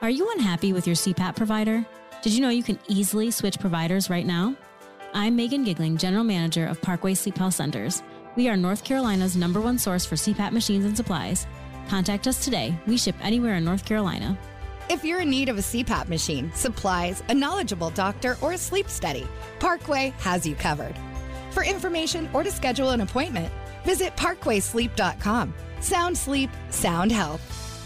Are you unhappy with your CPAP provider? Did you know you can easily switch providers right now? I'm Megan Gigling, General Manager of Parkway Sleep Health Centers. We are North Carolina's number one source for CPAP machines and supplies. Contact us today. We ship anywhere in North Carolina. If you're in need of a CPAP machine, supplies, a knowledgeable doctor, or a sleep study, Parkway has you covered. For information or to schedule an appointment, visit parkwaysleep.com. Sound sleep, sound health.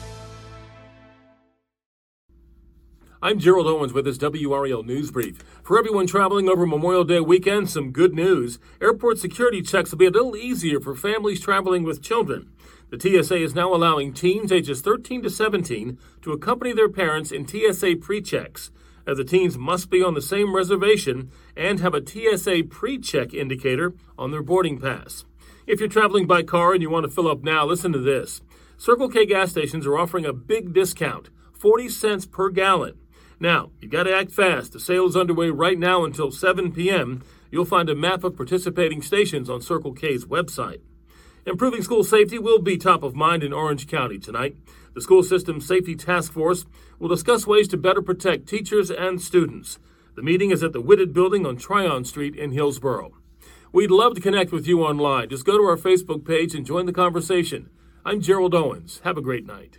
I'm Gerald Owens with this WRAL News Brief. For everyone traveling over Memorial Day weekend, some good news. Airport security checks will be a little easier for families traveling with children. The TSA is now allowing teens ages 13 to 17 to accompany their parents in TSA pre checks, as the teens must be on the same reservation and have a TSA pre check indicator on their boarding pass. If you're traveling by car and you want to fill up now, listen to this. Circle K gas stations are offering a big discount 40 cents per gallon. Now, you got to act fast. The sale is underway right now until 7 p.m. You'll find a map of participating stations on Circle K's website. Improving school safety will be top of mind in Orange County tonight. The School System Safety Task Force will discuss ways to better protect teachers and students. The meeting is at the Whitted Building on Tryon Street in Hillsborough. We'd love to connect with you online. Just go to our Facebook page and join the conversation. I'm Gerald Owens. Have a great night.